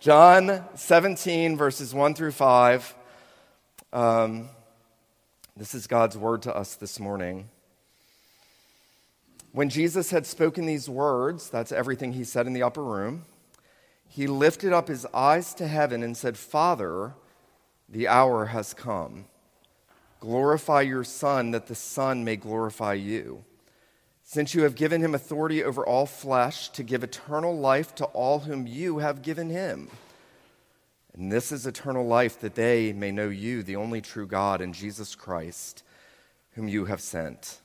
John 17, verses 1 through 5. Um, this is God's word to us this morning. When Jesus had spoken these words, that's everything he said in the upper room, he lifted up his eyes to heaven and said, Father, the hour has come. Glorify your Son, that the Son may glorify you since you have given him authority over all flesh to give eternal life to all whom you have given him. And this is eternal life, that they may know you, the only true God, and Jesus Christ, whom you have sent.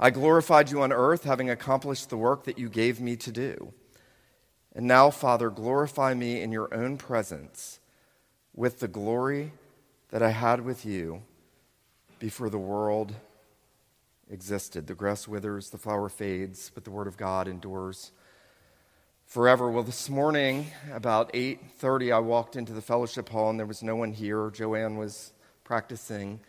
I glorified you on earth, having accomplished the work that you gave me to do. And now, Father, glorify me in your own presence with the glory that I had with you before the world existed. The grass withers, the flower fades, but the word of God endures forever. Well, this morning about 8:30 I walked into the fellowship hall and there was no one here. Joanne was practicing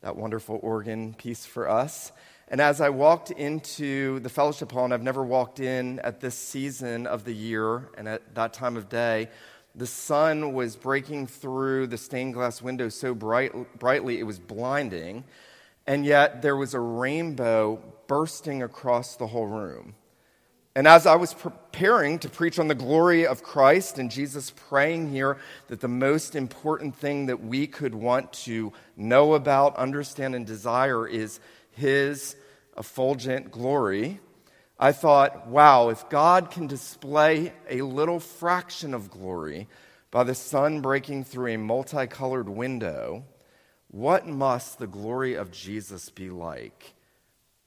that wonderful organ piece for us. And as I walked into the fellowship hall, and I've never walked in at this season of the year and at that time of day, the sun was breaking through the stained glass window so bright, brightly it was blinding and yet there was a rainbow bursting across the whole room. And as I was preparing to preach on the glory of Christ and Jesus praying here that the most important thing that we could want to know about, understand, and desire is His effulgent glory, I thought, wow, if God can display a little fraction of glory by the sun breaking through a multicolored window, what must the glory of Jesus be like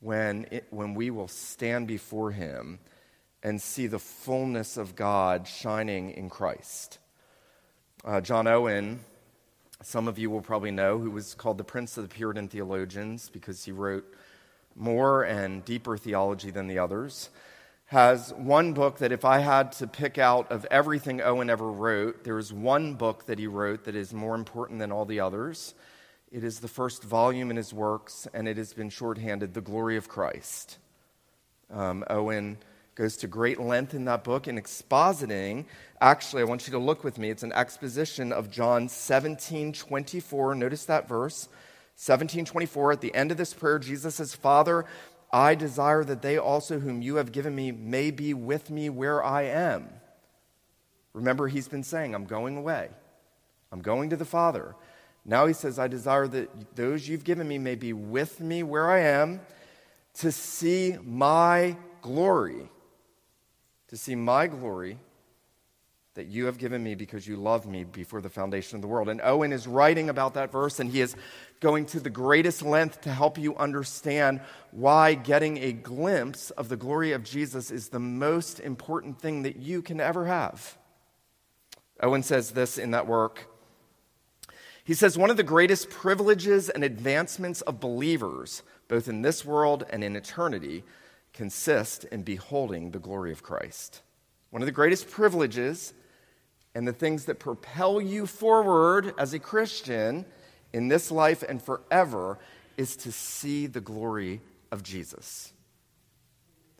when, it, when we will stand before him and see the fullness of God shining in Christ? Uh, John Owen, some of you will probably know, who was called the Prince of the Puritan Theologians because he wrote more and deeper theology than the others, has one book that if I had to pick out of everything Owen ever wrote, there is one book that he wrote that is more important than all the others it is the first volume in his works, and it has been shorthanded The Glory of Christ. Um, Owen goes to great length in that book in expositing. Actually, I want you to look with me. It's an exposition of John 17 24. Notice that verse. 17 24. At the end of this prayer, Jesus says, Father, I desire that they also, whom you have given me, may be with me where I am. Remember, he's been saying, I'm going away. I'm going to the Father. Now he says, I desire that those you've given me may be with me where I am to see my glory. To see my glory that you have given me because you loved me before the foundation of the world. And Owen is writing about that verse, and he is going to the greatest length to help you understand why getting a glimpse of the glory of Jesus is the most important thing that you can ever have. Owen says this in that work he says one of the greatest privileges and advancements of believers, both in this world and in eternity, consist in beholding the glory of Christ. One of the greatest privileges and the things that propel you forward as a Christian in this life and forever is to see the glory of Jesus.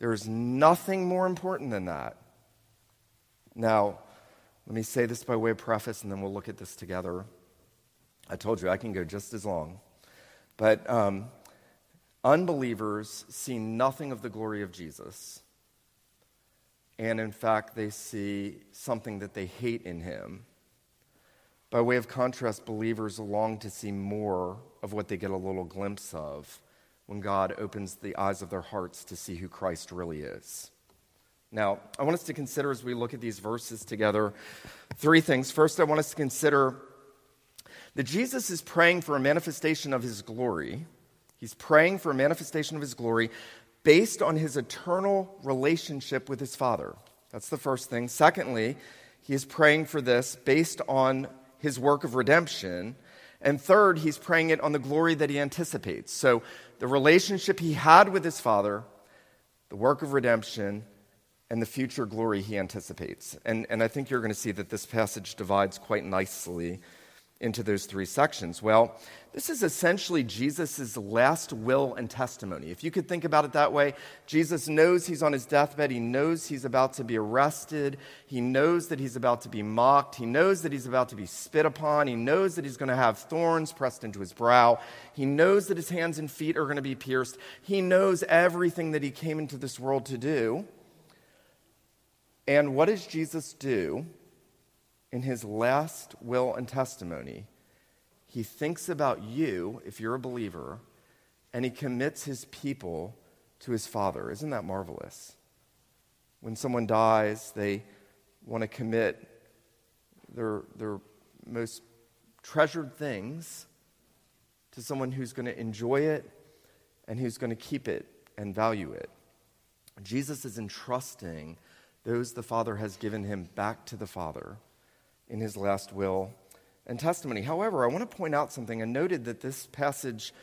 There is nothing more important than that. Now, let me say this by way of preface, and then we'll look at this together. I told you I can go just as long. But um, unbelievers see nothing of the glory of Jesus. And in fact, they see something that they hate in him. By way of contrast, believers long to see more of what they get a little glimpse of when God opens the eyes of their hearts to see who Christ really is. Now, I want us to consider as we look at these verses together three things. First, I want us to consider that Jesus is praying for a manifestation of his glory. He's praying for a manifestation of his glory based on his eternal relationship with his Father. That's the first thing. Secondly, he is praying for this based on his work of redemption. And third, he's praying it on the glory that he anticipates. So the relationship he had with his Father, the work of redemption, and the future glory he anticipates. And, and I think you're going to see that this passage divides quite nicely into those three sections? Well, this is essentially Jesus' last will and testimony. If you could think about it that way, Jesus knows he's on his deathbed. He knows he's about to be arrested. He knows that he's about to be mocked. He knows that he's about to be spit upon. He knows that he's going to have thorns pressed into his brow. He knows that his hands and feet are going to be pierced. He knows everything that he came into this world to do. And what does Jesus do in his last will and testimony? He thinks about you, if you're a believer, and he commits his people to his Father. Isn't that marvelous? When someone dies, they want to commit their, their most treasured things to someone who's going to enjoy it and who's going to keep it and value it. Jesus is entrusting those the Father has given him back to the Father in his last will and testimony. However, I want to point out something. I noted that this passage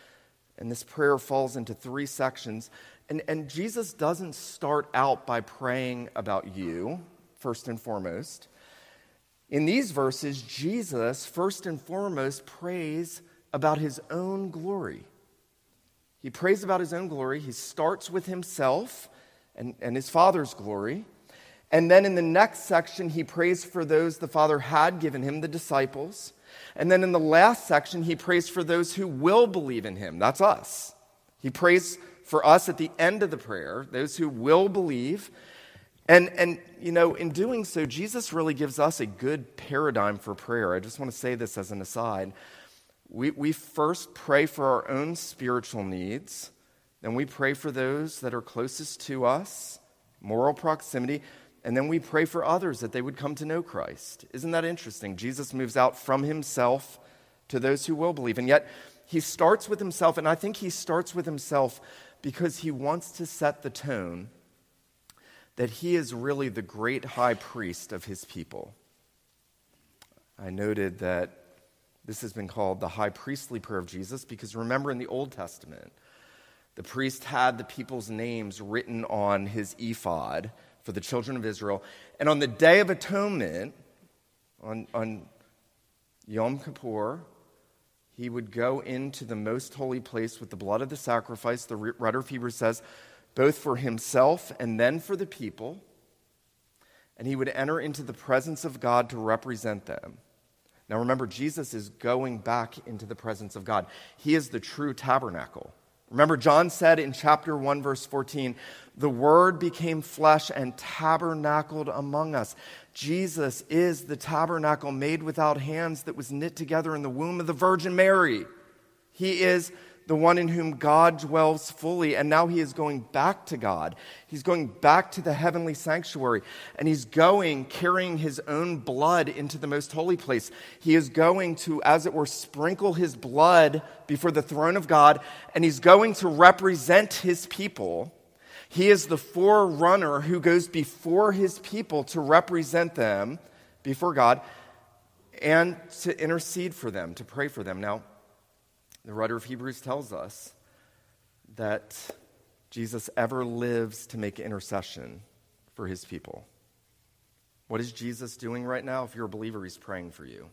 and this prayer falls into three sections. And, and Jesus doesn't start out by praying about you, first and foremost. In these verses, Jesus, first and foremost, prays about his own glory. He prays about his own glory. He starts with himself and, and his Father's glory. And then in the next section, he prays for those the Father had given him, the disciples. And then in the last section, he prays for those who will believe in him. That's us. He prays for us at the end of the prayer, those who will believe. And, and, you know, in doing so, Jesus really gives us a good paradigm for prayer. I just want to say this as an aside. We, we first pray for our own spiritual needs, then we pray for those that are closest to us, moral proximity. And then we pray for others that they would come to know Christ. Isn't that interesting? Jesus moves out from himself to those who will believe. And yet, he starts with himself, and I think he starts with himself because he wants to set the tone that he is really the great high priest of his people. I noted that this has been called the high priestly prayer of Jesus because remember in the Old Testament, the priest had the people's names written on his ephod for the children of Israel. And on the Day of Atonement, on, on Yom Kippur, he would go into the most holy place with the blood of the sacrifice, the writer of Hebrews says, both for himself and then for the people. And he would enter into the presence of God to represent them. Now remember, Jesus is going back into the presence of God. He is the true tabernacle. Remember, John said in chapter 1, verse 14, the Word became flesh and tabernacled among us. Jesus is the tabernacle made without hands that was knit together in the womb of the Virgin Mary. He is the one in whom God dwells fully. And now he is going back to God. He's going back to the heavenly sanctuary. And he's going carrying his own blood into the most holy place. He is going to, as it were, sprinkle his blood before the throne of God. And he's going to represent his people. He is the forerunner who goes before his people to represent them before God and to intercede for them, to pray for them. Now, the writer of Hebrews tells us that Jesus ever lives to make intercession for his people. What is Jesus doing right now? If you're a believer, he's praying for you.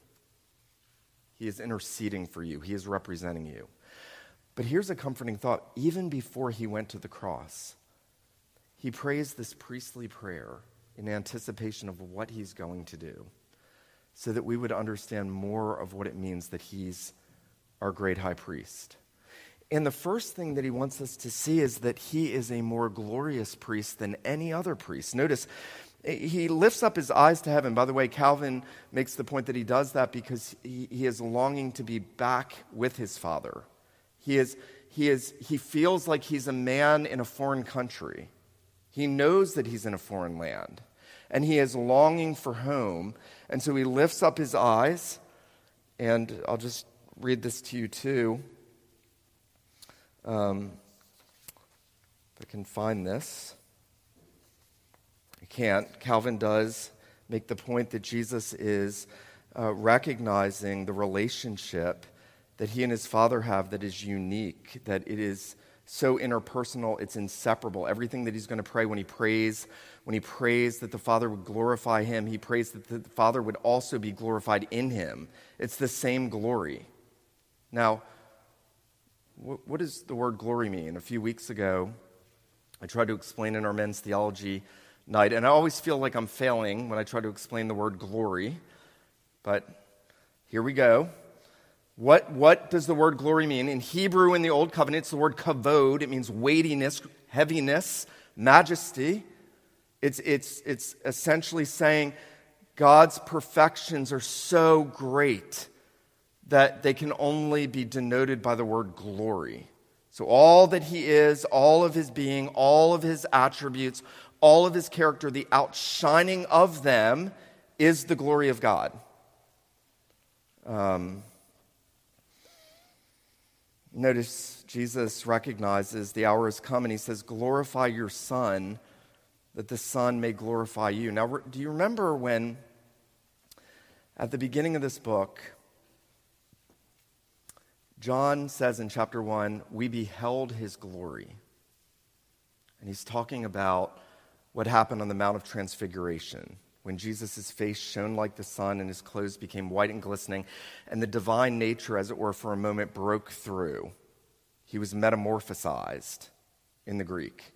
He is interceding for you, he is representing you. But here's a comforting thought even before he went to the cross, he prays this priestly prayer in anticipation of what he's going to do so that we would understand more of what it means that he's our great high priest. And the first thing that he wants us to see is that he is a more glorious priest than any other priest. Notice, he lifts up his eyes to heaven. By the way, Calvin makes the point that he does that because he, he is longing to be back with his father. He, is, he, is, he feels like he's a man in a foreign country. He knows that he's in a foreign land. And he is longing for home. And so he lifts up his eyes. And I'll just read this to you too. Um, if I can find this. I can't. Calvin does make the point that Jesus is uh, recognizing the relationship that he and his father have that is unique, that it is so interpersonal, it's inseparable. Everything that he's going to pray when he prays, when he prays that the Father would glorify him, he prays that the Father would also be glorified in him. It's the same glory. Now, what does the word glory mean? A few weeks ago, I tried to explain in our men's theology night, and I always feel like I'm failing when I try to explain the word glory, but here we go. What, what does the word glory mean? In Hebrew, in the Old Covenant, it's the word kavod. It means weightiness, heaviness, majesty. It's, it's, it's essentially saying God's perfections are so great that they can only be denoted by the word glory. So, all that he is, all of his being, all of his attributes, all of his character, the outshining of them is the glory of God. Um, notice Jesus recognizes the hour has come and he says, Glorify your Son, that the Son may glorify you. Now, do you remember when, at the beginning of this book, John says in chapter 1, we beheld his glory. And he's talking about what happened on the Mount of Transfiguration when Jesus' face shone like the sun and his clothes became white and glistening, and the divine nature, as it were, for a moment broke through. He was metamorphosized in the Greek.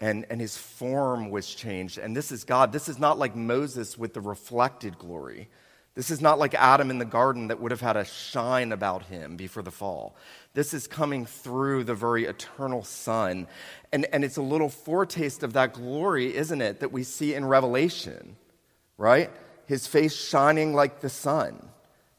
And, and his form was changed. And this is God. This is not like Moses with the reflected glory. This is not like Adam in the garden that would have had a shine about him before the fall. This is coming through the very eternal Son. And, and it's a little foretaste of that glory, isn't it, that we see in Revelation, right? His face shining like the sun.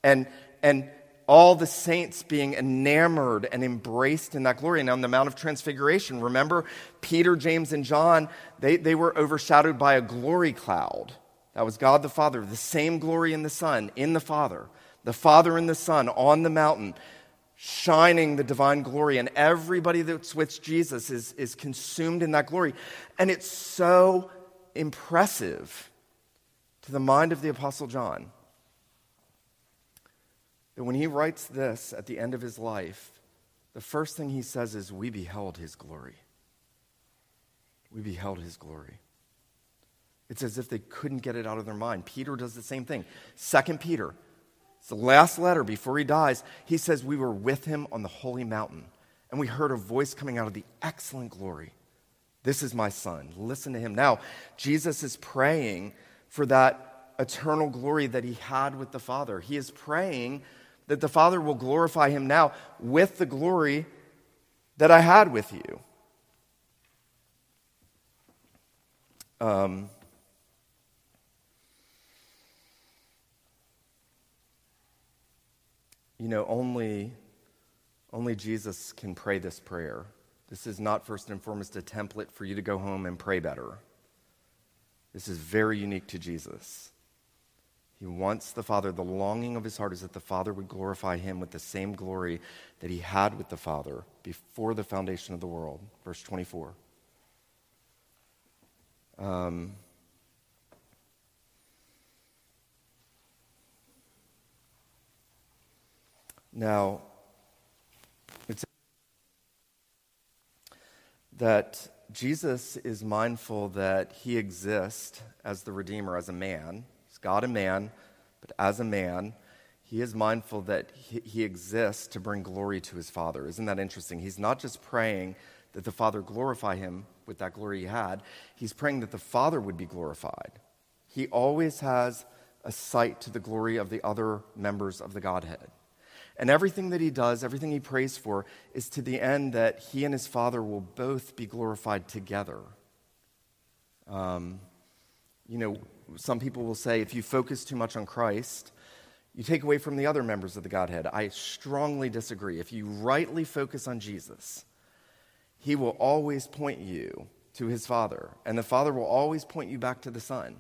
And, and all the saints being enamored and embraced in that glory. And on the Mount of Transfiguration, remember Peter, James, and John, they, they were overshadowed by a glory cloud that was God the Father, the same glory in the Son, in the Father, the Father and the Son on the mountain, shining the divine glory. And everybody that's with Jesus is, is consumed in that glory. And it's so impressive to the mind of the Apostle John that when he writes this at the end of his life, the first thing he says is, We beheld his glory. We beheld his glory. It's as if they couldn't get it out of their mind. Peter does the same thing. Second Peter, it's the last letter before he dies. He says, We were with him on the holy mountain, and we heard a voice coming out of the excellent glory. This is my son. Listen to him. Now, Jesus is praying for that eternal glory that he had with the Father. He is praying that the Father will glorify him now with the glory that I had with you. Um, you know, only, only Jesus can pray this prayer. This is not first and foremost a template for you to go home and pray better. This is very unique to Jesus. He wants the Father, the longing of his heart is that the Father would glorify him with the same glory that he had with the Father before the foundation of the world. Verse 24. Um, Now, it's that Jesus is mindful that he exists as the Redeemer, as a man. He's God and man, but as a man, he is mindful that he, he exists to bring glory to his Father. Isn't that interesting? He's not just praying that the Father glorify him with that glory he had, he's praying that the Father would be glorified. He always has a sight to the glory of the other members of the Godhead. And everything that he does, everything he prays for, is to the end that he and his Father will both be glorified together. Um, you know, some people will say if you focus too much on Christ, you take away from the other members of the Godhead. I strongly disagree. If you rightly focus on Jesus, he will always point you to his Father, and the Father will always point you back to the Son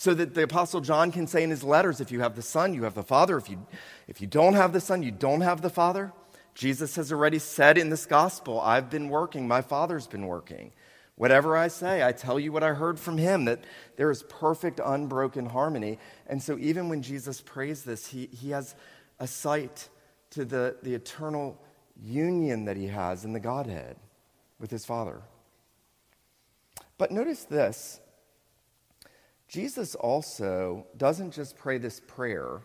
so that the Apostle John can say in his letters if you have the Son, you have the Father. If you, if you don't have the Son, you don't have the Father. Jesus has already said in this gospel, I've been working, my Father's been working. Whatever I say, I tell you what I heard from him, that there is perfect, unbroken harmony. And so, even when Jesus prays this, he, he has a sight to the, the eternal union that he has in the Godhead with his Father. But notice this Jesus also doesn't just pray this prayer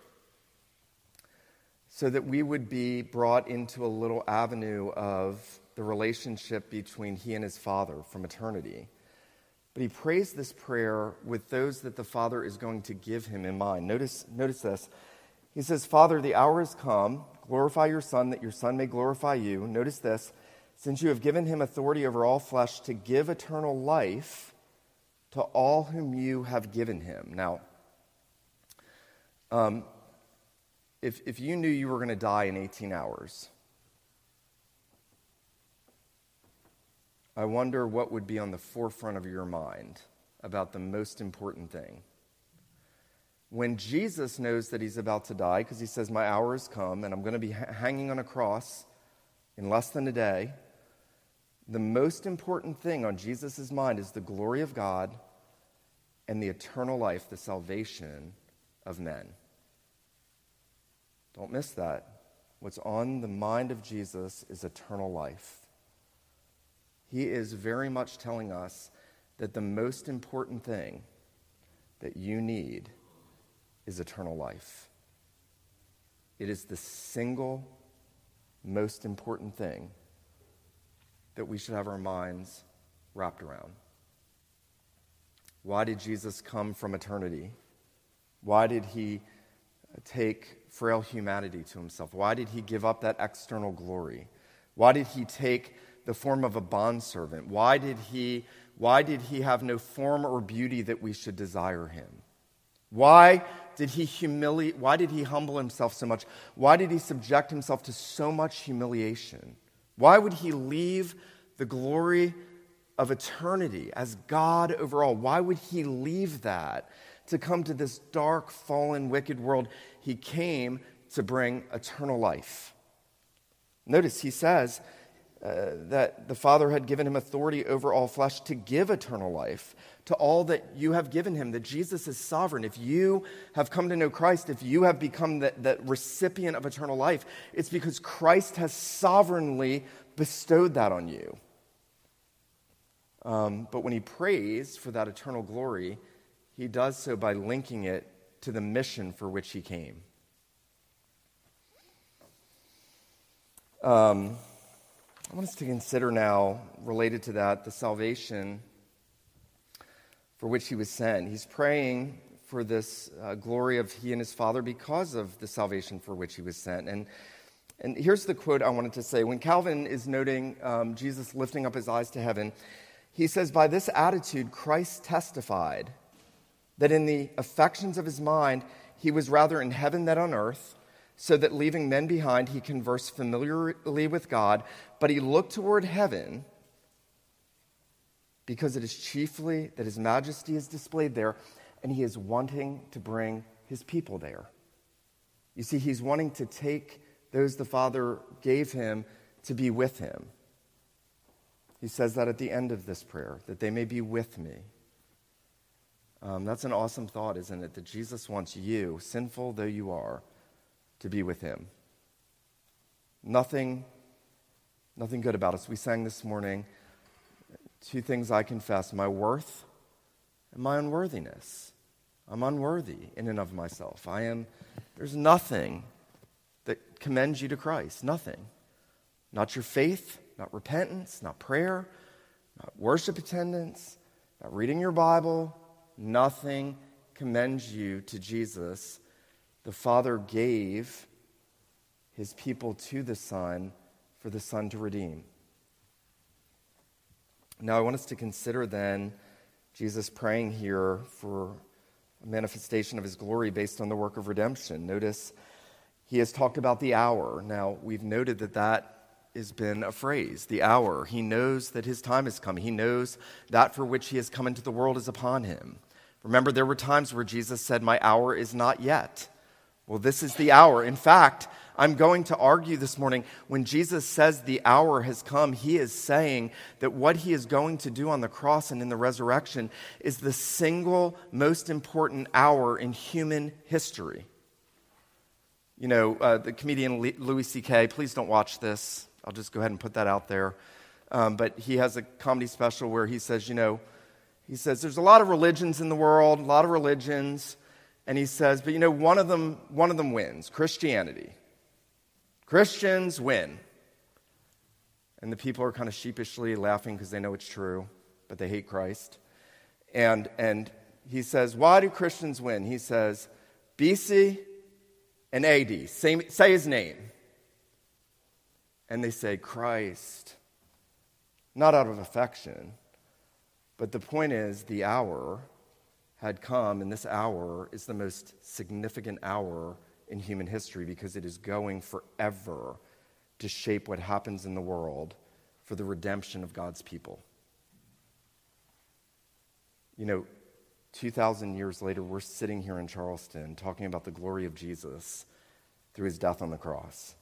so that we would be brought into a little avenue of the relationship between he and his Father from eternity. But he prays this prayer with those that the Father is going to give him in mind. Notice, notice this. He says, Father, the hour has come. Glorify your Son, that your Son may glorify you. Notice this. Since you have given him authority over all flesh to give eternal life to all whom you have given him. Now, um, if, if you knew you were going to die in 18 hours, I wonder what would be on the forefront of your mind about the most important thing. When Jesus knows that he's about to die, because he says, My hour has come and I'm going to be ha- hanging on a cross in less than a day, the most important thing on Jesus' mind is the glory of God and the eternal life, the salvation of men. Don't miss that. What's on the mind of Jesus is eternal life. He is very much telling us that the most important thing that you need is eternal life. It is the single most important thing that we should have our minds wrapped around. Why did Jesus come from eternity? Why did he take frail humanity to himself? Why did he give up that external glory? Why did he take the form of a bondservant? Why did he why did he have no form or beauty that we should desire him? Why did he humiliate why did he humble himself so much? Why did he subject himself to so much humiliation? Why would he leave the glory of eternity as God over all? Why would he leave that to come to this dark, fallen, wicked world? He came to bring eternal life. Notice he says, uh, that the Father had given him authority over all flesh to give eternal life to all that you have given him, that Jesus is sovereign. If you have come to know Christ, if you have become the, the recipient of eternal life, it's because Christ has sovereignly bestowed that on you. Um, but when he prays for that eternal glory, he does so by linking it to the mission for which he came. Um, I want us to consider now, related to that, the salvation for which he was sent. He's praying for this uh, glory of he and his father because of the salvation for which he was sent. And, and here's the quote I wanted to say. When Calvin is noting um, Jesus lifting up his eyes to heaven, he says, By this attitude, Christ testified that in the affections of his mind, he was rather in heaven than on earth so that leaving men behind, he conversed familiarly with God, but he looked toward heaven because it is chiefly that his majesty is displayed there, and he is wanting to bring his people there. You see, he's wanting to take those the Father gave him to be with him. He says that at the end of this prayer, that they may be with me. Um, that's an awesome thought, isn't it? That Jesus wants you, sinful though you are, to be with him. Nothing, nothing good about us. We sang this morning two things I confess my worth and my unworthiness. I'm unworthy in and of myself. I am, there's nothing that commends you to Christ. Nothing. Not your faith, not repentance, not prayer, not worship attendance, not reading your Bible. Nothing commends you to Jesus the Father gave his people to the Son for the Son to redeem. Now, I want us to consider then Jesus praying here for a manifestation of his glory based on the work of redemption. Notice he has talked about the hour. Now, we've noted that that has been a phrase, the hour. He knows that his time has come. He knows that for which he has come into the world is upon him. Remember, there were times where Jesus said, My hour is not yet. Well, this is the hour. In fact, I'm going to argue this morning when Jesus says the hour has come, he is saying that what he is going to do on the cross and in the resurrection is the single most important hour in human history. You know, uh, the comedian Louis C.K., please don't watch this. I'll just go ahead and put that out there. Um, but he has a comedy special where he says, you know, he says, there's a lot of religions in the world, a lot of religions. And he says, but you know, one of them, one of them wins Christianity. Christians win. And the people are kind of sheepishly laughing because they know it's true, but they hate Christ. And, and he says, Why do Christians win? He says, BC and AD. Say, say his name. And they say, Christ. Not out of affection, but the point is, the hour had come, and this hour is the most significant hour in human history because it is going forever to shape what happens in the world for the redemption of God's people. You know, 2,000 years later, we're sitting here in Charleston talking about the glory of Jesus through his death on the cross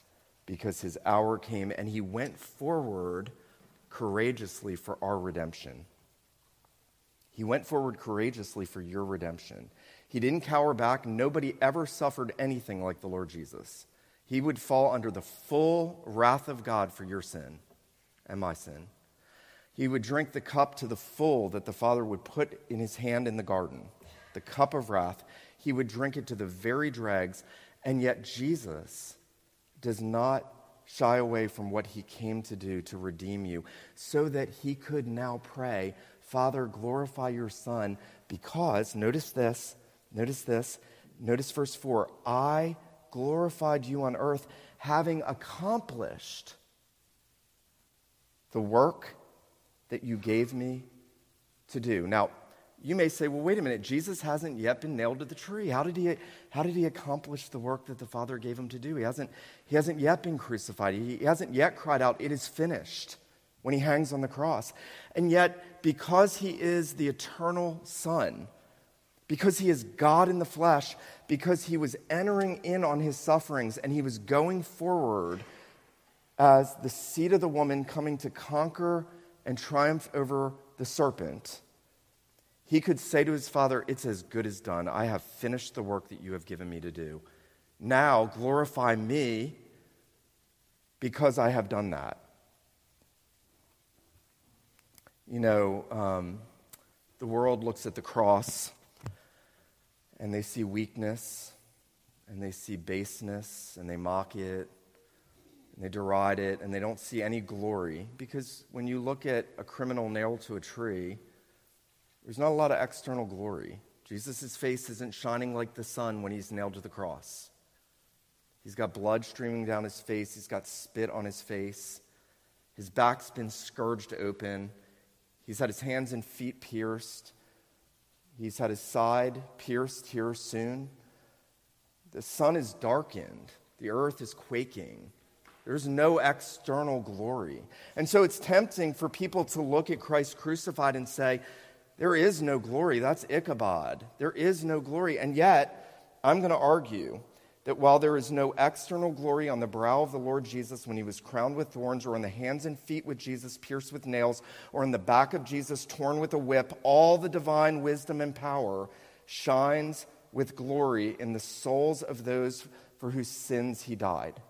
because his hour came and he went forward courageously for our redemption. He went forward courageously for your redemption. He didn't cower back. Nobody ever suffered anything like the Lord Jesus. He would fall under the full wrath of God for your sin and my sin. He would drink the cup to the full that the Father would put in his hand in the garden, the cup of wrath. He would drink it to the very dregs. And yet, Jesus does not shy away from what he came to do to redeem you, so that he could now pray, Father, glorify your Son, because, notice this, notice this, notice verse 4 I glorified you on earth, having accomplished the work that you gave me to do. Now, you may say, well, wait a minute, Jesus hasn't yet been nailed to the tree. How did he, how did he accomplish the work that the Father gave him to do? He hasn't, he hasn't yet been crucified. He, he hasn't yet cried out, It is finished, when he hangs on the cross. And yet, because he is the eternal Son, because he is God in the flesh, because he was entering in on his sufferings and he was going forward as the seed of the woman coming to conquer and triumph over the serpent, he could say to his father, It's as good as done. I have finished the work that you have given me to do. Now glorify me because I have done that. You know, um, the world looks at the cross and they see weakness and they see baseness and they mock it and they deride it, and they don't see any glory. Because when you look at a criminal nailed to a tree, there's not a lot of external glory. Jesus' face isn't shining like the sun when he's nailed to the cross. He's got blood streaming down his face, he's got spit on his face, his back's been scourged open, he's had his hands and feet pierced, he's had his side pierced here soon. The sun is darkened, the earth is quaking. There's no external glory. And so it's tempting for people to look at Christ crucified and say, there is no glory. That's Ichabod. There is no glory. And yet, I'm going to argue that while there is no external glory on the brow of the Lord Jesus when he was crowned with thorns, or on the hands and feet with Jesus pierced with nails, or in the back of Jesus torn with a whip, all the divine wisdom and power shines with glory in the souls of those for whose sins he died.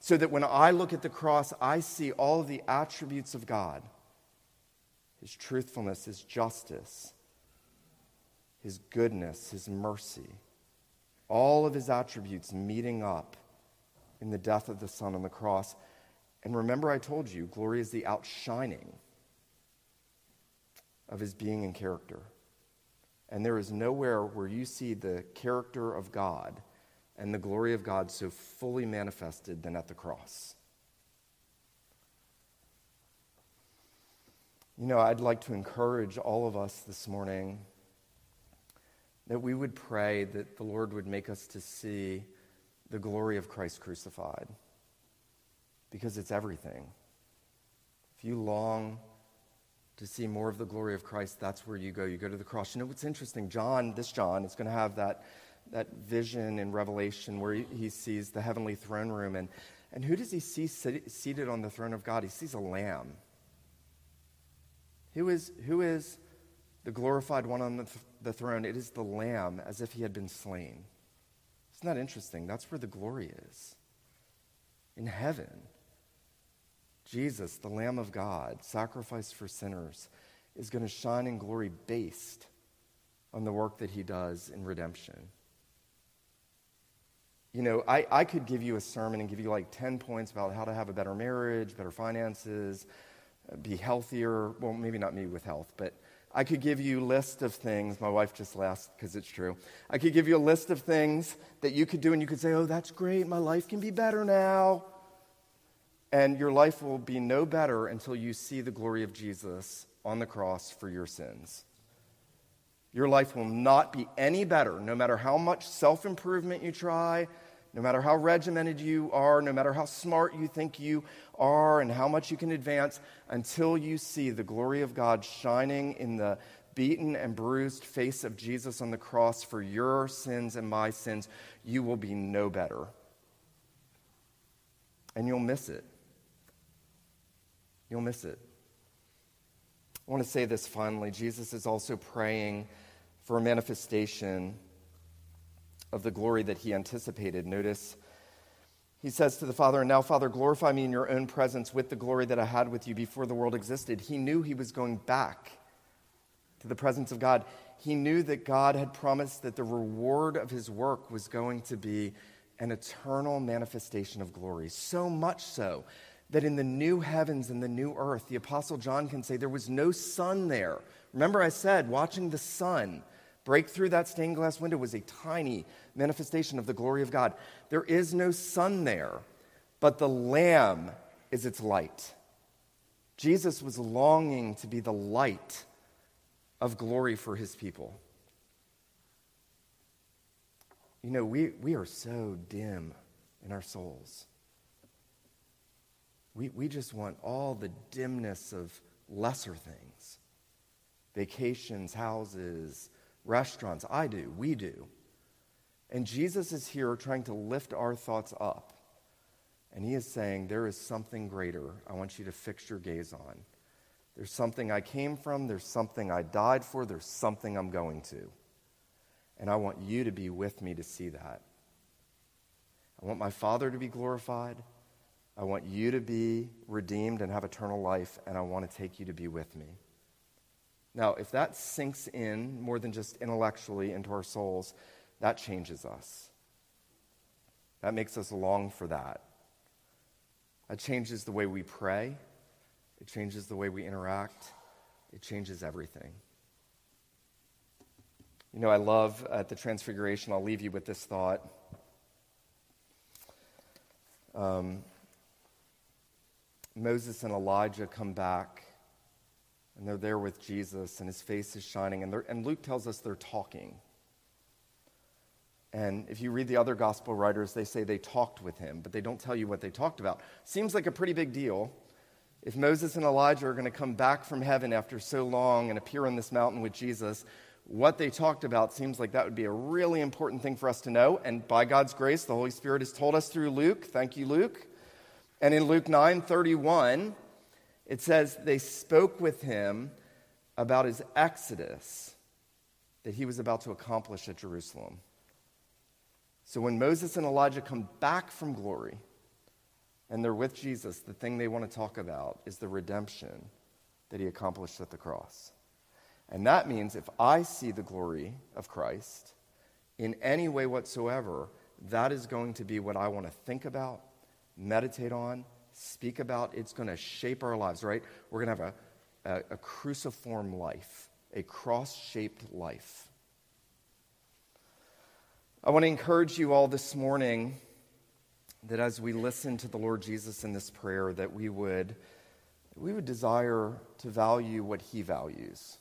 So that when I look at the cross, I see all of the attributes of God. His truthfulness, His justice, His goodness, His mercy, all of His attributes meeting up in the death of the Son on the cross. And remember, I told you, glory is the outshining of His being and character. And there is nowhere where you see the character of God and the glory of God so fully manifested than at the cross. You know, I'd like to encourage all of us this morning that we would pray that the Lord would make us to see the glory of Christ crucified because it's everything. If you long to see more of the glory of Christ, that's where you go. You go to the cross. You know what's interesting? John, this John, is going to have that that vision in Revelation where he, sees the heavenly throne room. And, and who does he see seated on the throne of God? He sees a lamb. Who is, who is the glorified one on the, th- the throne? It is the lamb as if he had been slain. Isn't that interesting? That's where the glory is in heaven. Jesus, the Lamb of God, sacrificed for sinners, is going to shine in glory based on the work that he does in redemption. You know, I, I could give you a sermon and give you like 10 points about how to have a better marriage, better finances, be healthier. Well, maybe not me with health, but I could give you a list of things. My wife just laughed because it's true. I could give you a list of things that you could do, and you could say, Oh, that's great. My life can be better now. And your life will be no better until you see the glory of Jesus on the cross for your sins. Your life will not be any better, no matter how much self improvement you try, no matter how regimented you are, no matter how smart you think you are, and how much you can advance, until you see the glory of God shining in the beaten and bruised face of Jesus on the cross for your sins and my sins, you will be no better. And you'll miss it. You'll miss it. I want to say this finally. Jesus is also praying for a manifestation of the glory that he anticipated. Notice he says to the Father, And now, Father, glorify me in your own presence with the glory that I had with you before the world existed. He knew he was going back to the presence of God. He knew that God had promised that the reward of his work was going to be an eternal manifestation of glory. So much so that in the new heavens and the new earth, the Apostle John can say there was no sun there. Remember, I said, watching the sun break through that stained glass window was a tiny manifestation of the glory of God. There is no sun there, but the Lamb is its light. Jesus was longing to be the light of glory for his people. You know, we, we are so dim in our souls. We, we just want all the dimness of lesser things vacations, houses, restaurants. I do. We do. And Jesus is here trying to lift our thoughts up. And he is saying, There is something greater I want you to fix your gaze on. There's something I came from, there's something I died for, there's something I'm going to. And I want you to be with me to see that. I want my Father to be glorified. I want you to be redeemed and have eternal life, and I want to take you to be with me. Now, if that sinks in more than just intellectually into our souls, that changes us. That makes us long for that. That changes the way we pray, it changes the way we interact, it changes everything. You know, I love at the Transfiguration, I'll leave you with this thought. Um, Moses and Elijah come back and they're there with Jesus, and his face is shining. And, and Luke tells us they're talking. And if you read the other gospel writers, they say they talked with him, but they don't tell you what they talked about. Seems like a pretty big deal. If Moses and Elijah are going to come back from heaven after so long and appear on this mountain with Jesus, what they talked about seems like that would be a really important thing for us to know. And by God's grace, the Holy Spirit has told us through Luke. Thank you, Luke. And in Luke 9 31, it says they spoke with him about his exodus that he was about to accomplish at Jerusalem. So when Moses and Elijah come back from glory and they're with Jesus, the thing they want to talk about is the redemption that he accomplished at the cross. And that means if I see the glory of Christ in any way whatsoever, that is going to be what I want to think about, meditate on, speak about, it's going to shape our lives, right? We're going to have a, a, a cruciform life, a cross shaped life. I want to encourage you all this morning that as we listen to the Lord Jesus in this prayer, that we would, we would desire to value what he values.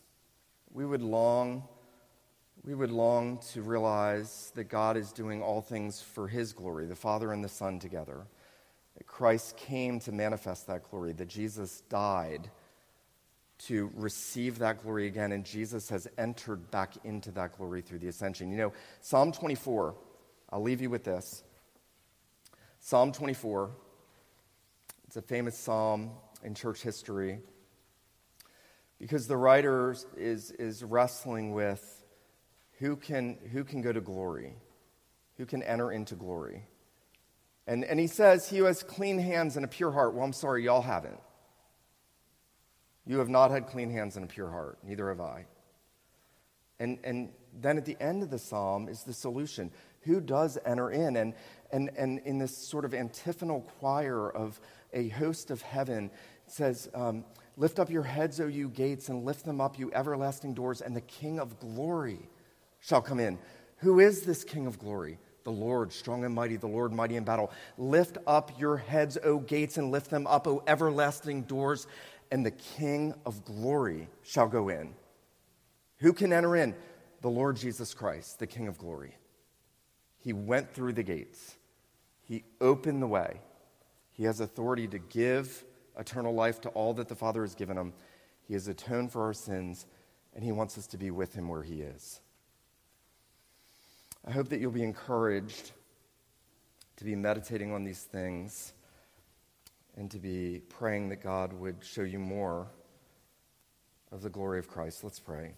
We would long, we would long to realize that God is doing all things for his glory, the Father and the Son together that Christ came to manifest that glory, that Jesus died to receive that glory again, and Jesus has entered back into that glory through the ascension. You know, Psalm 24, I'll leave you with this. Psalm 24, it's a famous psalm in church history because the writer is, is wrestling with who can, who can go to glory, who can enter into glory. And, and he says, He who has clean hands and a pure heart. Well, I'm sorry, y'all haven't. You have not had clean hands and a pure heart, neither have I. And, and then at the end of the psalm is the solution. Who does enter in? And, and, and in this sort of antiphonal choir of a host of heaven, says, um, Lift up your heads, O you gates, and lift them up, you everlasting doors, and the King of glory shall come in. Who is this King of glory? The Lord, strong and mighty, the Lord mighty in battle. Lift up your heads, O gates, and lift them up, O everlasting doors, and the King of glory shall go in. Who can enter in? The Lord Jesus Christ, the King of glory. He went through the gates, He opened the way. He has authority to give eternal life to all that the Father has given him. He has atoned for our sins, and he wants us to be with him where he is. I hope that you'll be encouraged to be meditating on these things and to be praying that God would show you more of the glory of Christ. Let's pray.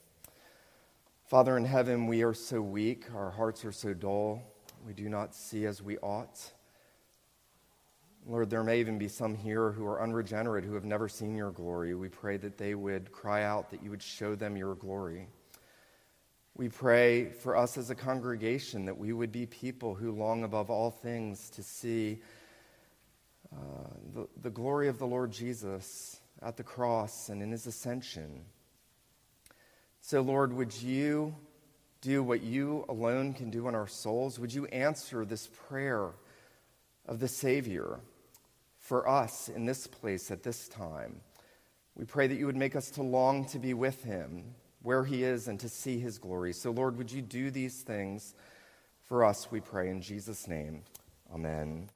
Father in heaven, we are so weak, our hearts are so dull, we do not see as we ought. Lord, there may even be some here who are unregenerate, who have never seen your glory. We pray that they would cry out, that you would show them your glory. We pray for us as a congregation that we would be people who long above all things to see uh, the, the glory of the Lord Jesus at the cross and in his ascension. So, Lord, would you do what you alone can do in our souls? Would you answer this prayer of the Savior? for us in this place at this time. We pray that you would make us to long to be with him where he is and to see his glory. So, Lord, would you do these things for us, we pray in Jesus' name. Amen.